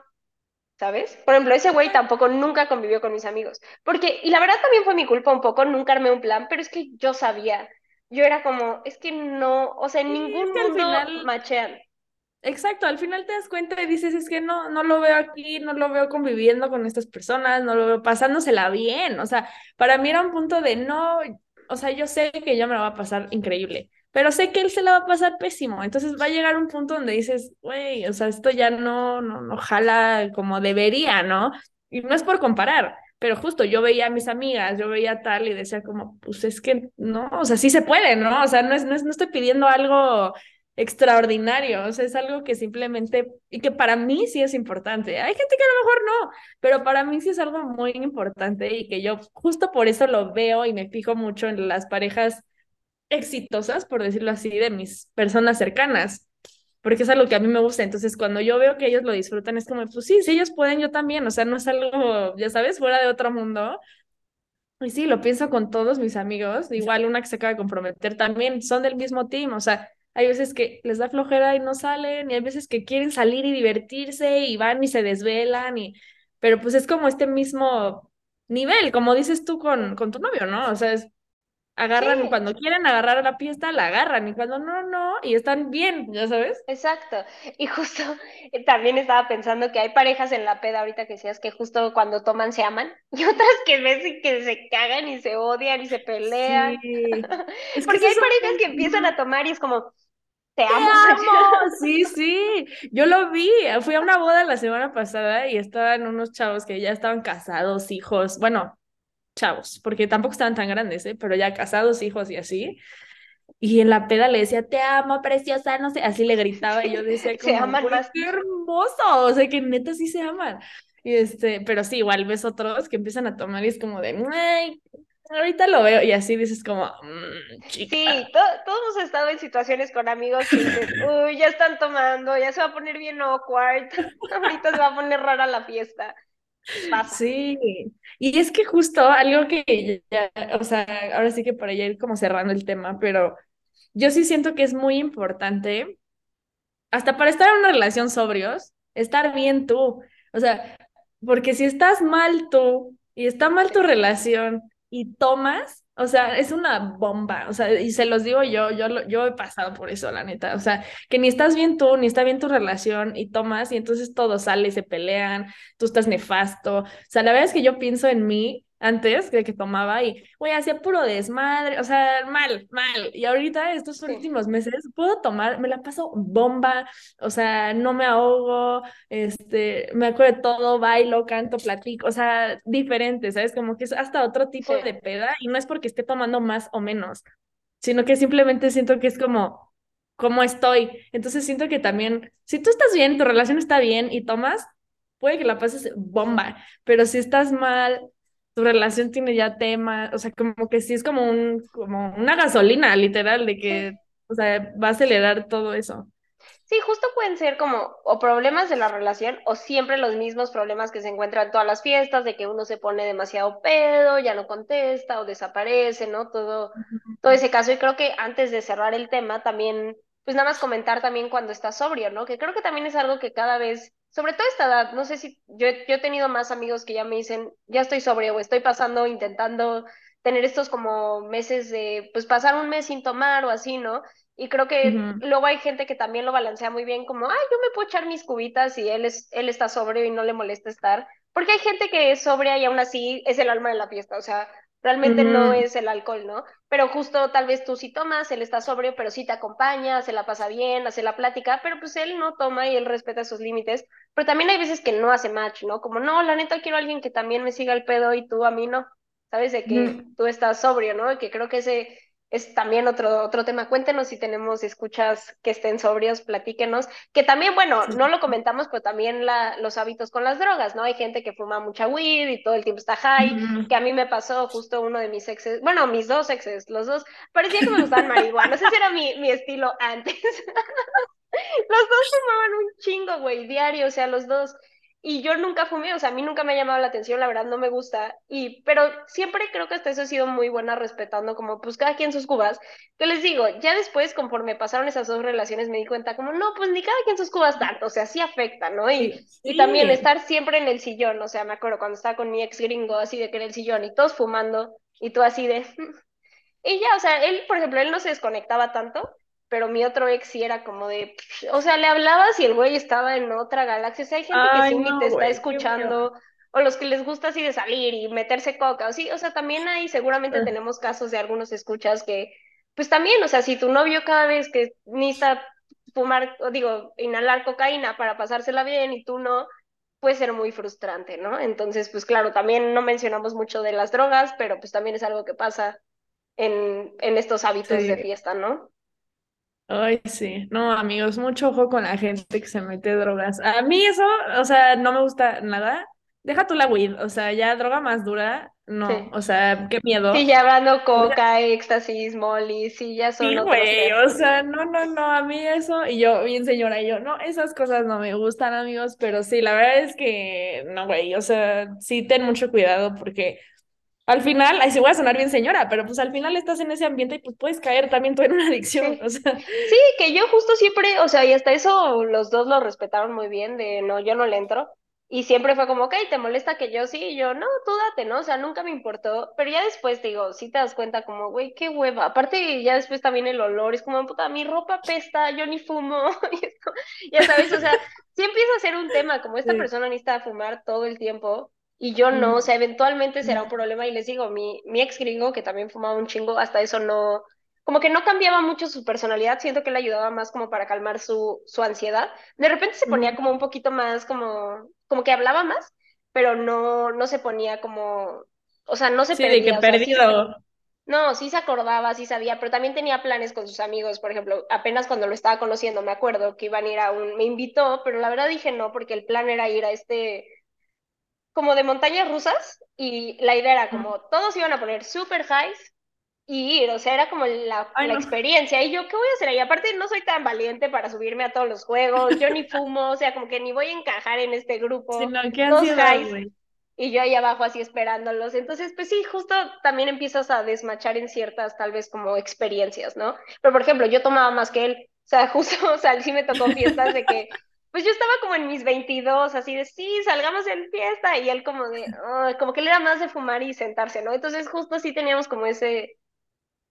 ¿sabes? Por ejemplo, ese güey tampoco nunca convivió con mis amigos. Porque, y la verdad también fue mi culpa un poco, nunca armé un plan, pero es que yo sabía. Yo era como, es que no, o sea, en ningún mundo final... machean. Exacto, al final te das cuenta y dices, es que no, no lo veo aquí, no lo veo conviviendo con estas personas, no lo veo pasándosela bien. O sea, para mí era un punto de no, o sea, yo sé que yo me lo va a pasar increíble pero sé que él se la va a pasar pésimo. Entonces va a llegar un punto donde dices, güey, o sea, esto ya no, no, no jala como debería, ¿no? Y no es por comparar, pero justo yo veía a mis amigas, yo veía tal y decía como, pues es que no, o sea, sí se puede, ¿no? O sea, no, es, no, es, no estoy pidiendo algo extraordinario, o sea, es algo que simplemente, y que para mí sí es importante. Hay gente que a lo mejor no, pero para mí sí es algo muy importante y que yo justo por eso lo veo y me fijo mucho en las parejas exitosas, por decirlo así, de mis personas cercanas. porque es algo que a mí me gusta. Entonces, cuando yo veo que ellos lo disfrutan, es como, pues sí, si ellos pueden, yo también. O sea, no es algo, ya sabes, fuera de otro mundo. Y sí, lo pienso con todos mis amigos. Igual una que se acaba de comprometer también, son del mismo team. O sea, hay veces que les da flojera y no salen, y hay veces que quieren salir y divertirse y van y se desvelan, y... pero pues es como este mismo nivel, como dices tú con, con tu novio, ¿no? O sea, es agarran, cuando quieren agarrar a la fiesta, la agarran, y cuando no, no, y están bien, ya sabes. Exacto. Y justo eh, también estaba pensando que hay parejas en la peda ahorita que decías que justo cuando toman se aman, [LAUGHS] y otras que ves que se cagan y se odian y se pelean. Porque hay parejas que empiezan a tomar y es como, te amo. Te amo. [LAUGHS] Sí, sí. Yo lo vi. Fui a una boda la semana pasada y estaban unos chavos que ya estaban casados, hijos. Bueno, chavos, porque tampoco estaban tan grandes, ¿eh? pero ya casados, hijos y así. Y en la peda le decía, te amo, preciosa, no sé, así le gritaba y yo [LAUGHS] decía, como, se aman más. qué hermoso, o sea, que neta sí se aman. Y este, pero sí, igual ves otros que empiezan a tomar y es como de, ay, ahorita lo veo y así dices como, mmm, chica. Sí, todos hemos estado en situaciones con amigos que dices, [LAUGHS] uy, ya están tomando, ya se va a poner bien awkward, [LAUGHS] ahorita se va a poner rara la fiesta. Sí, y es que justo algo que ya, o sea, ahora sí que para ya ir como cerrando el tema, pero yo sí siento que es muy importante, hasta para estar en una relación sobrios, estar bien tú, o sea, porque si estás mal tú y está mal tu relación y tomas, o sea, es una bomba, o sea, y se los digo yo, yo, yo he pasado por eso, la neta, o sea, que ni estás bien tú, ni está bien tu relación, y tomas, y entonces todo sale y se pelean, tú estás nefasto, o sea, la verdad es que yo pienso en mí antes de que tomaba y, güey, hacía puro desmadre, o sea, mal, mal. Y ahorita, estos últimos meses, puedo tomar, me la paso bomba, o sea, no me ahogo, este, me acuerdo de todo, bailo, canto, platico, o sea, diferente, ¿sabes? Como que es hasta otro tipo de peda y no es porque esté tomando más o menos, sino que simplemente siento que es como, como estoy. Entonces siento que también, si tú estás bien, tu relación está bien y tomas, puede que la pases bomba, pero si estás mal, tu relación tiene ya temas, o sea, como que sí es como un, como una gasolina, literal, de que, o sea, va a acelerar todo eso. Sí, justo pueden ser como o problemas de la relación o siempre los mismos problemas que se encuentran en todas las fiestas, de que uno se pone demasiado pedo, ya no contesta o desaparece, ¿no? Todo, todo ese caso. Y creo que antes de cerrar el tema, también, pues nada más comentar también cuando estás sobrio, ¿no? Que creo que también es algo que cada vez sobre todo esta edad, no sé si yo, yo he tenido más amigos que ya me dicen, ya estoy sobrio o estoy pasando, intentando tener estos como meses de, pues pasar un mes sin tomar o así, ¿no? Y creo que luego hay gente que también lo balancea muy bien, como, ay, yo me puedo echar mis cubitas y él, es, él está sobrio y no le molesta estar. Porque hay gente que es sobria y aún así es el alma de la fiesta, o sea, Realmente no es el alcohol, ¿no? Pero justo tal vez tú sí tomas, él está sobrio, pero sí te acompaña, se la pasa bien, hace la plática, pero pues él no toma y él respeta sus límites. Pero también hay veces que no hace match, ¿no? Como, no, la neta quiero a alguien que también me siga el pedo y tú a mí no. ¿Sabes? De que tú estás sobrio, ¿no? Y que creo que ese es también otro, otro tema. Cuéntenos si tenemos escuchas que estén sobrios, platíquenos. Que también, bueno, no lo comentamos, pero también la, los hábitos con las drogas, ¿no? Hay gente que fuma mucha weed y todo el tiempo está high, que a mí me pasó justo uno de mis exes, bueno, mis dos exes, los dos, parecía que me gustaban marihuana, [LAUGHS] no sé si era mi, mi estilo antes. [LAUGHS] los dos fumaban un chingo, güey, diario, o sea, los dos y yo nunca fumé, o sea, a mí nunca me ha llamado la atención, la verdad no me gusta, y, pero siempre creo que hasta eso ha sido muy buena respetando como pues cada quien sus cubas, que les digo, ya después conforme pasaron esas dos relaciones me di cuenta como no, pues ni cada quien sus cubas tanto, o sea, sí afecta, ¿no? Y, y también estar siempre en el sillón, o sea, me acuerdo cuando estaba con mi ex gringo así de que en el sillón y todos fumando y tú así de... y ya, o sea, él, por ejemplo, él no se desconectaba tanto, pero mi otro ex sí era como de, o sea, le hablabas y el güey estaba en otra galaxia. O sea, hay gente que sí ni te está escuchando, o los que les gusta así de salir y meterse coca, o sí, o sea, también hay, seguramente tenemos casos de algunos escuchas que, pues también, o sea, si tu novio cada vez que necesita fumar, o digo, inhalar cocaína para pasársela bien y tú no, puede ser muy frustrante, ¿no? Entonces, pues claro, también no mencionamos mucho de las drogas, pero pues también es algo que pasa en, en estos hábitos de fiesta, ¿no? Ay, sí, no, amigos, mucho ojo con la gente que se mete drogas. A mí eso, o sea, no me gusta nada, deja tú la weed, o sea, ya droga más dura, no, Sí. o sea, qué miedo. Sí, ya hablando coca, éxtasis, molly, sí, ya son Sí, otros güey, o sea, no, no, no, a mí eso, y yo, bien señora, y yo, no, esas cosas no me gustan, amigos, pero sí, la verdad es que, no, güey, o sea, sí, ten mucho cuidado, porque al final, ay, sí voy a sonar bien señora, pero pues al final estás en ese ambiente y pues puedes caer también tú en una adicción, Sí. o sea, Sí, que yo justo siempre, o sea, y hasta eso los dos lo respetaron muy bien, de no, yo no le entro. Y siempre fue como, ok, ¿te molesta que yo sí? Y yo, no, tú date, ¿no? O sea, nunca me importó. Pero ya después, digo, sí te das cuenta como, güey, qué hueva. Aparte, ya después también el olor, es como, puta, mi ropa pesta, yo ni fumo. [LAUGHS] Ya sabes, o sea, sí empieza a ser un tema, como esta Sí. persona necesita fumar todo el tiempo y yo no, o sea, eventualmente será un problema. Y les digo, mi, mi ex gringo, que también fumaba un chingo, hasta eso no como que no cambiaba mucho su personalidad, siento que le ayudaba más como para calmar su, su ansiedad. De repente se ponía como un poquito más como, como que hablaba más, pero no, no se ponía como, o sea, no se sí, de que perdía, sea, sí se- perdido, no, sí se acordaba, sí sabía, pero también tenía planes con sus amigos, por ejemplo, apenas cuando lo estaba conociendo, me acuerdo que iban a ir a un, me invitó, pero la verdad dije no, porque el plan era ir a este, como de montañas rusas, y la idea era como, todos iban a poner super highs, y ir, o sea, era como la, Ay, la no. experiencia. Y yo, ¿qué voy a hacer ahí? Aparte, no soy tan valiente para subirme a todos los juegos, yo ni [LAUGHS] fumo, o sea, como que ni voy a encajar en este grupo. Sí, no, qué ansiedad, highs, y yo ahí abajo así esperándolos. Entonces, pues sí, justo también empiezas a desmachar en ciertas, tal vez como experiencias, ¿no? Pero, por ejemplo, yo tomaba más que él. O sea, [LAUGHS] justo, o sea, sí me tocó fiestas de que, pues yo estaba como en mis 22, así de, sí, salgamos en fiesta, y él como de, "Ay", como que él era más de fumar y sentarse, ¿no? Entonces, justo sí teníamos como ese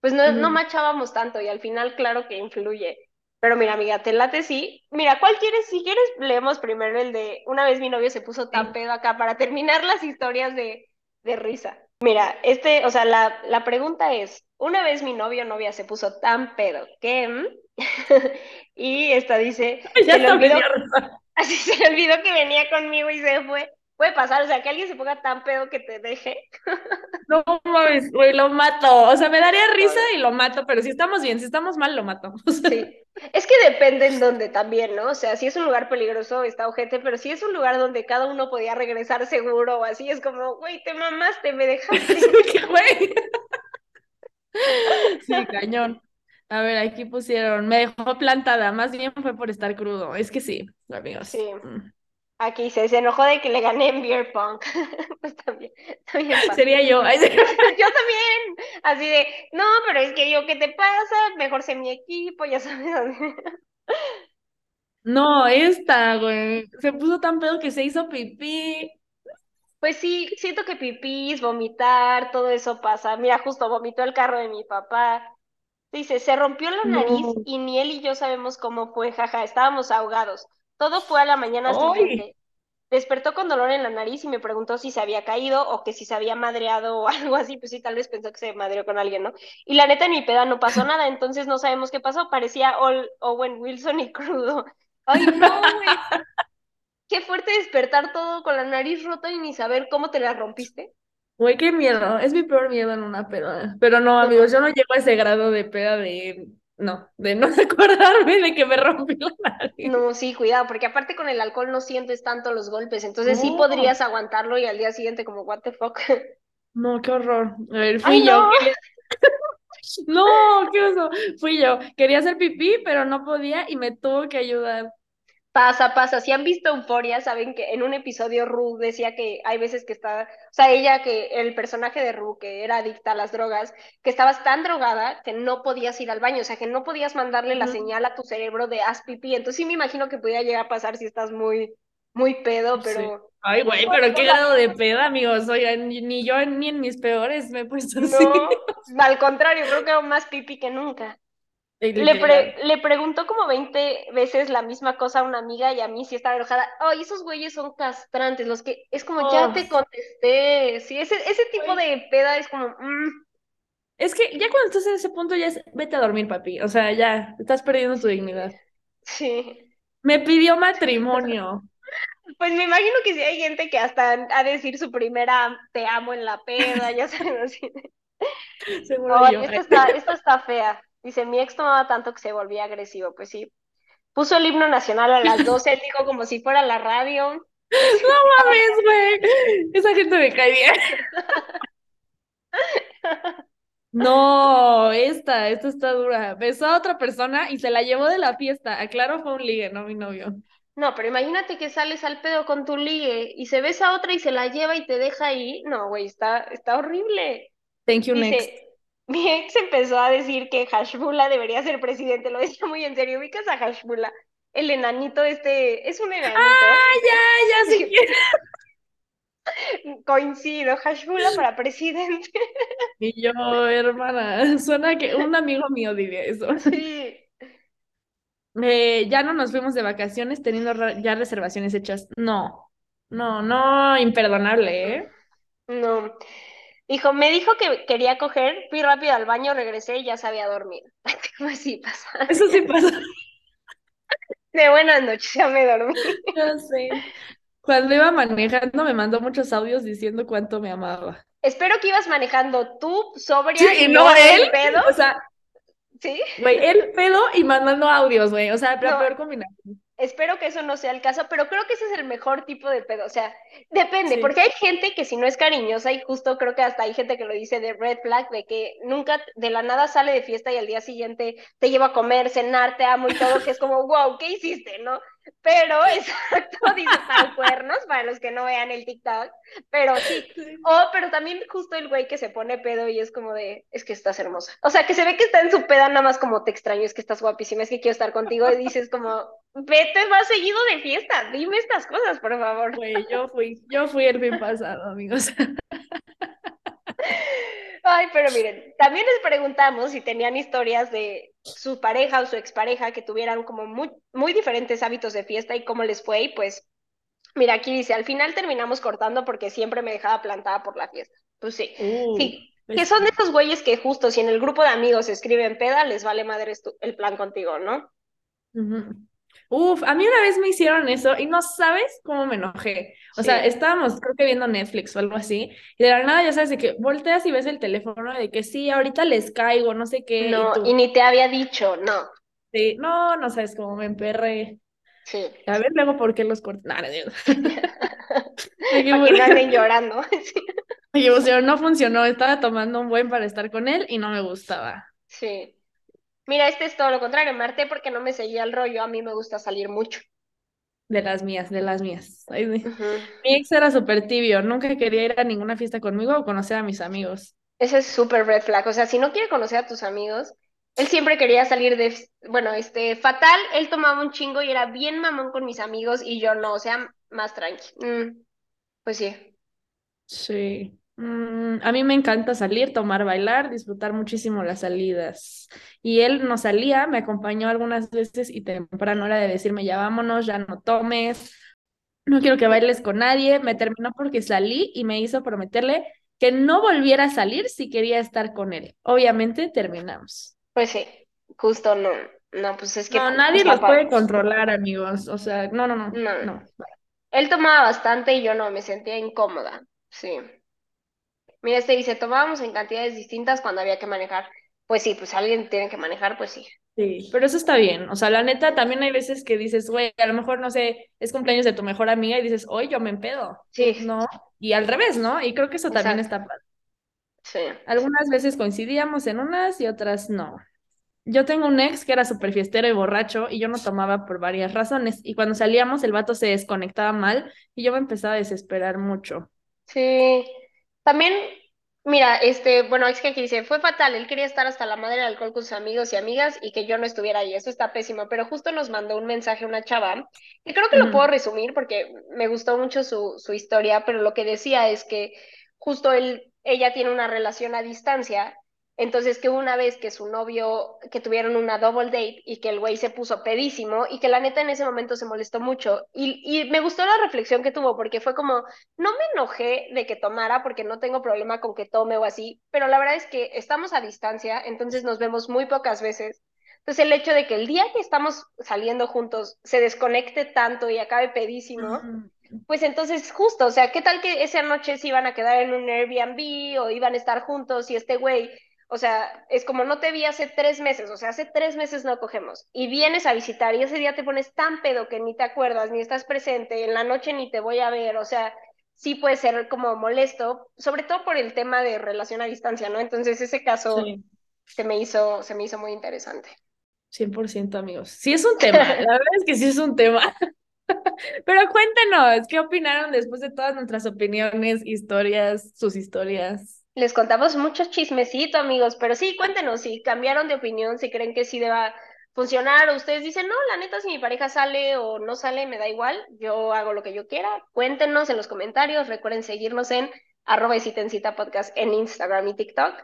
pues no, no machábamos tanto y al final claro que influye. Pero mira, amiga, te late sí. Mira, ¿cuál quieres? Si quieres, leemos primero el de una vez mi novio se puso tan pedo acá para terminar las historias de, de risa. Mira, este, o sea, la, la pregunta es, una vez mi novio o novia se puso tan pedo que... mm?" [LAUGHS] y esta dice, se le olvidó, [LAUGHS] así se le olvidó que venía conmigo y se fue. Puede pasar, o sea, que alguien se ponga tan pedo que te deje. [LAUGHS] No mames, güey, lo mato. O sea, me daría risa y lo mato, pero si estamos bien, si estamos mal, lo mato. Sí, es que depende en dónde también, ¿no? O sea, si es un lugar peligroso, está ojete, pero si es un lugar donde cada uno podía regresar seguro o así, es como, güey, te mamaste, me dejaste. ¿qué güey? Sí, cañón. A ver, aquí pusieron, me dejó plantada, más bien fue por estar crudo. Es que sí, amigos. Sí. Mm. Aquí se, se enojó de que le gané en Beer Pong. [LAUGHS] Pues también, también. Sería yo. [LAUGHS] Yo también, así de, no, pero es que yo, ¿qué te pasa? Mejor sé mi equipo, ya sabes. No, esta, güey. Se puso tan pedo que se hizo pipí. Pues sí, siento que pipís, vomitar, todo eso pasa. Mira, justo vomitó el carro de mi papá. Dice, se rompió la nariz No. y ni él y yo sabemos cómo fue, jaja, estábamos ahogados. Todo fue a la mañana siguiente. Despertó con dolor en la nariz y me preguntó si se había caído o que si se había madreado o [LAUGHS] algo así. Pues sí, tal vez pensó que se madreó con alguien, ¿no? Y la neta en mi peda no pasó nada, entonces no sabemos qué pasó. Parecía Ol- Owen Wilson y crudo. Ay, no, güey. [LAUGHS] Qué fuerte despertar todo con la nariz rota y ni saber cómo te la rompiste. Güey, qué miedo. Es mi peor miedo en una peda. Pero no, amigos, yo no llego a ese grado de peda de. No, de no [LAUGHS] acordarme de que me rompí la nariz. No, sí, cuidado, porque aparte con el alcohol no sientes tanto los golpes, entonces sí podrías aguantarlo y al día siguiente como, what the fuck. No, qué horror. A ver, fui Ay, yo. no. [LAUGHS] No, qué oso. Fui yo. Quería hacer pipí, pero no podía y me tuvo que ayudar. Pasa, pasa. Si han visto Euforia, saben que en un episodio Ru decía que hay veces que está, o sea, ella que el personaje de Ru, que era adicta a las drogas, que estabas tan drogada que no podías ir al baño, o sea, que no podías mandarle la señal a tu cerebro de haz pipí. Entonces sí me imagino que podía llegar a pasar si estás muy, muy pedo, Sí. pero Ay, güey, pero qué grado de peda, amigos. Oigan, ni yo ni en mis peores me he puesto así. no, al contrario, creo que hago más pipí que nunca. Le, pre- le preguntó como 20 veces la misma cosa a una amiga y a mí sí estaba enojada. Ay, esos güeyes son castrantes, los que es como ya Oh. te contesté. Sí, ese, ese tipo de peda es como, mm, Es que ya cuando estás en ese punto ya es, vete a dormir, papi. O sea, ya, estás perdiendo tu dignidad. sí. Me pidió matrimonio. [LAUGHS] Pues me imagino que sí hay gente que hasta ha de decir su primera te amo en la peda, ya sabes, así. [LAUGHS] Seguro Ay, yo. esta está, esta está fea. Dice, mi ex tomaba tanto que se volvía agresivo. Pues sí. Puso el himno nacional a las 12, él dijo como si fuera la radio. No mames, güey. Esa gente me cae bien. No, esta, esta está dura. Besó a otra persona y se la llevó de la fiesta. Aclaro, fue un ligue, no mi novio. No, pero imagínate que sales al pedo con tu ligue y se besa a otra y se la lleva y te deja ahí. No, güey, está, está horrible. Thank you, Dice, next. [LAUGHS] mi ex empezó a decir que Hashbula debería ser presidente, lo decía muy en serio. ¿Ubicas a Hashbula? El enanito este, es un enanito. Ah, ya, ya sí. [LAUGHS] Coincido, Hashbula para presidente. [LAUGHS] Y yo, hermana, suena que un amigo mío diría eso. Sí. Eh, ya no nos fuimos de vacaciones teniendo ya reservaciones hechas. No, no, no, imperdonable, ¿eh? No. Dijo, me dijo que quería coger, fui rápido al baño, regresé y ya se había dormido. [LAUGHS] Pues sí pasa. Eso sí pasa, De buenas noches, ya me dormí. [LAUGHS] ya sé. Cuando iba manejando me mandó muchos audios diciendo cuánto me amaba. Espero que ibas manejando tú, sobria, Sí, y no no él, el pedo. o sea, ¿Sí? güey, él pedo y mandando audios, güey, o sea, la No. peor combinación. Espero que eso no sea el caso, pero creo que ese es el mejor tipo de pedo. O sea, depende, Sí. porque hay gente que si no es cariñosa, y justo creo que hasta hay gente que lo dice de red flag, de que nunca de la nada sale de fiesta y al día siguiente te lleva a comer, cenar, te amo y todo, que es como, wow, ¿qué hiciste, no? Pero, [LAUGHS] exacto, dice para cuernos, para los que no vean el TikTok, pero sí. Oh, pero también justo el güey que se pone pedo y es como de, es que estás hermosa. O sea, que se ve que está en su peda nada más como te extraño, es que estás guapísima, es que quiero estar contigo y dices como, vete más seguido de fiesta, dime estas cosas, por favor. Güey, yo fui, yo fui el fin pasado, amigos. [LAUGHS] Ay, pero miren, también les preguntamos si tenían historias de su pareja o su expareja que tuvieran como muy, muy diferentes hábitos de fiesta y cómo les fue. Y pues, mira, aquí dice, al final terminamos cortando porque siempre me dejaba plantada por la fiesta. Pues sí, Uh, sí. pues Que son de esos güeyes que justo si en el grupo de amigos escriben peda, les vale madre el plan contigo, ¿no? Ujú. Uf, a mí una vez me hicieron eso y no sabes cómo me enojé. O sea, Sí. estábamos creo que viendo Netflix o algo así y de la nada ya sabes de que volteas y ves el teléfono de que sí, ahorita les caigo, no sé qué, y No, tú, y ni te había dicho, no. sí, no, no sabes cómo me emperré. Sí. A ver luego por qué los corté. Digo. De [LAUGHS] que, llorando. Oye, o sea, no funcionó, estaba tomando un buen para estar con él y no me gustaba. Sí. Mira, este es todo lo contrario. Me harté porque no me seguía el rollo. A mí me gusta salir mucho. De las mías, de las mías. Ay, mi Ujú. mi ex era súper tibio, nunca quería ir a ninguna fiesta conmigo o conocer a mis amigos. Ese es súper red flag. O sea, si no quiere conocer a tus amigos, él siempre quería salir de, bueno, este, fatal, él tomaba un chingo y era bien mamón con mis amigos y yo no, o sea, más tranqui. Mm, pues sí. Sí. Mm, a mí me encanta salir, tomar, bailar, disfrutar muchísimo las salidas. Y él no salía, me acompañó algunas veces y temprano era de decirme, ya vámonos, ya no tomes, no quiero que bailes con nadie. Me terminó porque salí y me hizo prometerle que no volviera a salir si quería estar con él. Obviamente terminamos. Pues sí. Justo no. No, pues es que No, nadie los puede padre. controlar, amigos. O sea, no, no, no, No. no. Él tomaba bastante y yo no, me sentía incómoda. Sí. Mira, este dice, tomábamos en cantidades distintas cuando había que manejar. Pues sí, pues alguien tiene que manejar, pues sí. Sí, pero eso está bien. O sea, la neta, también hay veces que dices, güey, a lo mejor, no sé, es cumpleaños de tu mejor amiga y dices, hoy yo me empedo. Sí, No, y al revés, ¿no? Y creo que eso también exacto. está padre. Sí. Algunas veces coincidíamos en unas y otras no. Yo tengo un ex que era súper fiestero y borracho y yo no tomaba por varias razones. Y cuando salíamos, el vato se desconectaba mal y yo me empezaba a desesperar mucho. Sí. También, mira, este, bueno, es que aquí dice, fue fatal, él quería estar hasta la madre del alcohol con sus amigos y amigas y que yo no estuviera ahí. Eso está pésimo, pero justo nos mandó un mensaje una chava, que creo que lo puedo resumir porque me gustó mucho su, su historia, pero lo que decía es que justo él, ella tiene una relación a distancia, entonces que una vez que su novio, que tuvieron una double date y que el güey se puso pedísimo y que la neta en ese momento se molestó mucho y, y me gustó la reflexión que tuvo porque fue como, no me enojé de que tomara porque no tengo problema con que tome o así, pero la verdad es que estamos a distancia, entonces nos vemos muy pocas veces. Entonces el hecho de que el día que estamos saliendo juntos se desconecte tanto y acabe pedísimo, pues entonces justo, o sea, ¿qué tal que esa noche se iban a quedar en un Airbnb o iban a estar juntos y este güey, O sea, es como no te vi hace tres meses, o sea, hace tres meses no cogemos. Y vienes a visitar y ese día te pones tan pedo que ni te acuerdas, ni estás presente, en la noche ni te voy a ver, o sea, sí puede ser como molesto, sobre todo por el tema de relación a distancia, ¿no? Entonces ese caso se, me hizo, se me hizo muy interesante. 100% amigos. Sí es un tema, la verdad es que sí es un tema. [LAUGHS] Pero cuéntenos, ¿qué opinaron después de todas nuestras opiniones, historias, sus historias? Les contamos mucho chismecito, amigos, pero sí, cuéntenos si cambiaron de opinión, si creen que sí deba funcionar, o ustedes dicen, no, la neta, si mi pareja sale o no sale, me da igual, yo hago lo que yo quiera. Cuéntenos en los comentarios, recuerden seguirnos en arroba podcast en Instagram y TikTok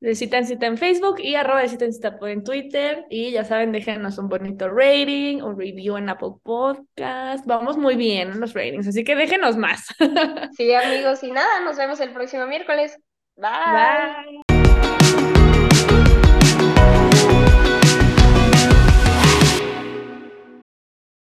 de Cita en Cita en Facebook y arroba de Cita en Cita en Twitter. Y ya saben, déjenos un bonito rating, un review en Apple Podcast. Vamos muy bien en los ratings, así que déjenos más. [LAUGHS] Sí, amigos, y nada, nos vemos el próximo miércoles. Bye. Bye.